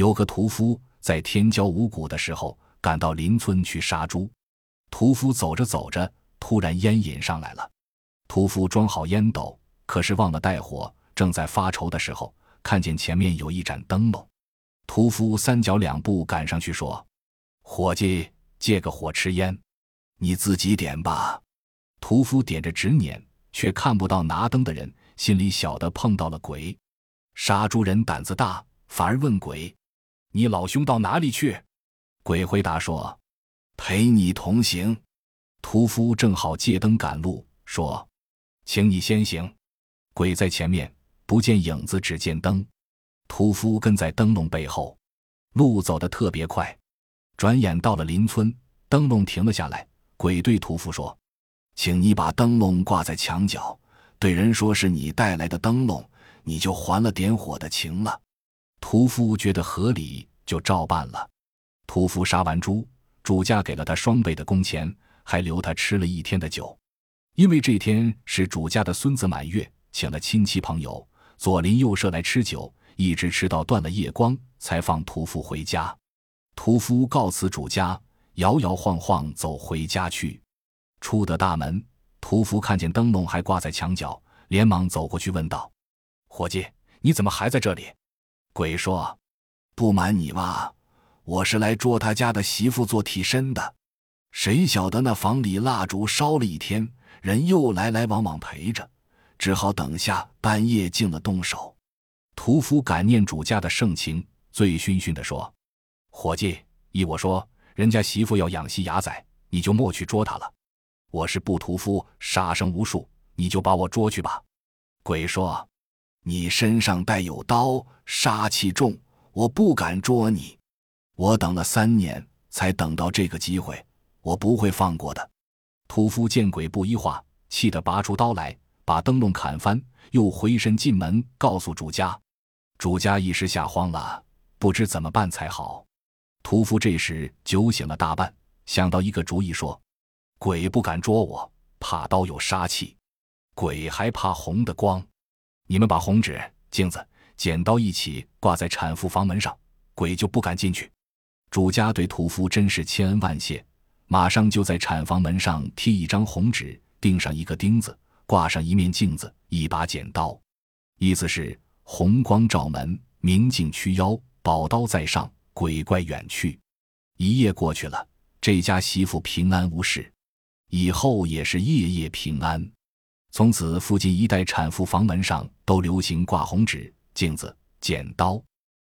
有个屠夫在天骄五谷的时候赶到邻村去杀猪，屠夫走着走着，突然烟瘾上来了。屠夫装好烟斗，可是忘了带火，正在发愁的时候，看见前面有一盏灯笼。屠夫三脚两步赶上去说：“伙计，借个火吃烟，你自己点吧。”屠夫点着直捻，却看不到拿灯的人，心里晓得碰到了鬼。杀猪人胆子大，反而问鬼：“你老兄到哪里去？”鬼回答说：“陪你同行。”屠夫正好借灯赶路，说。请你先行，鬼在前面，不见影子，只见灯。屠夫跟在灯笼背后，路走得特别快。转眼到了邻村，灯笼停了下来。鬼对屠夫说：“请你把灯笼挂在墙角，对人说是你带来的灯笼，你就还了点火的情了。”屠夫觉得合理，就照办了。屠夫杀完猪，主家给了他双倍的工钱，还留他吃了一天的酒。因为这天是主家的孙子满月，请了亲戚朋友，左邻右舍来吃酒，一直吃到断了夜光，才放屠夫回家。屠夫告辞主家，摇摇晃晃走回家去。出得大门，屠夫看见灯笼还挂在墙角，连忙走过去问道：“伙计，你怎么还在这里？”鬼说：“不瞒你吧，我是来捉他家的媳妇做替身的。谁晓得那房里蜡烛烧了一天。”人又来来往往陪着，只好等下半夜静了动手。屠夫感念主家的盛情，醉醺醺地说：“伙计，依我说，人家媳妇要养息牙仔，你就莫去捉她了。我是布屠夫，杀生无数，你就把我捉去吧。”鬼说：“你身上带有刀，杀气重，我不敢捉你。我等了三年，才等到这个机会，我不会放过的。”屠夫见鬼不依话，气得拔出刀来，把灯笼砍翻，又回身进门告诉主家。主家一时吓慌了，不知怎么办才好。屠夫这时酒醒了大半，想到一个主意，说：“鬼不敢捉我，怕刀有杀气；鬼还怕红的光。你们把红纸、镜子、剪刀一起挂在产妇房门上，鬼就不敢进去。”主家对屠夫真是千恩万谢。马上就在产房门上贴一张红纸，钉上一个钉子，挂上一面镜子，一把剪刀，意思是红光照门，明镜驱妖，宝刀在上，鬼怪远去。一夜过去了，这家媳妇平安无事，以后也是夜夜平安。从此，附近一带产妇房门上都流行挂红纸、镜子、剪刀。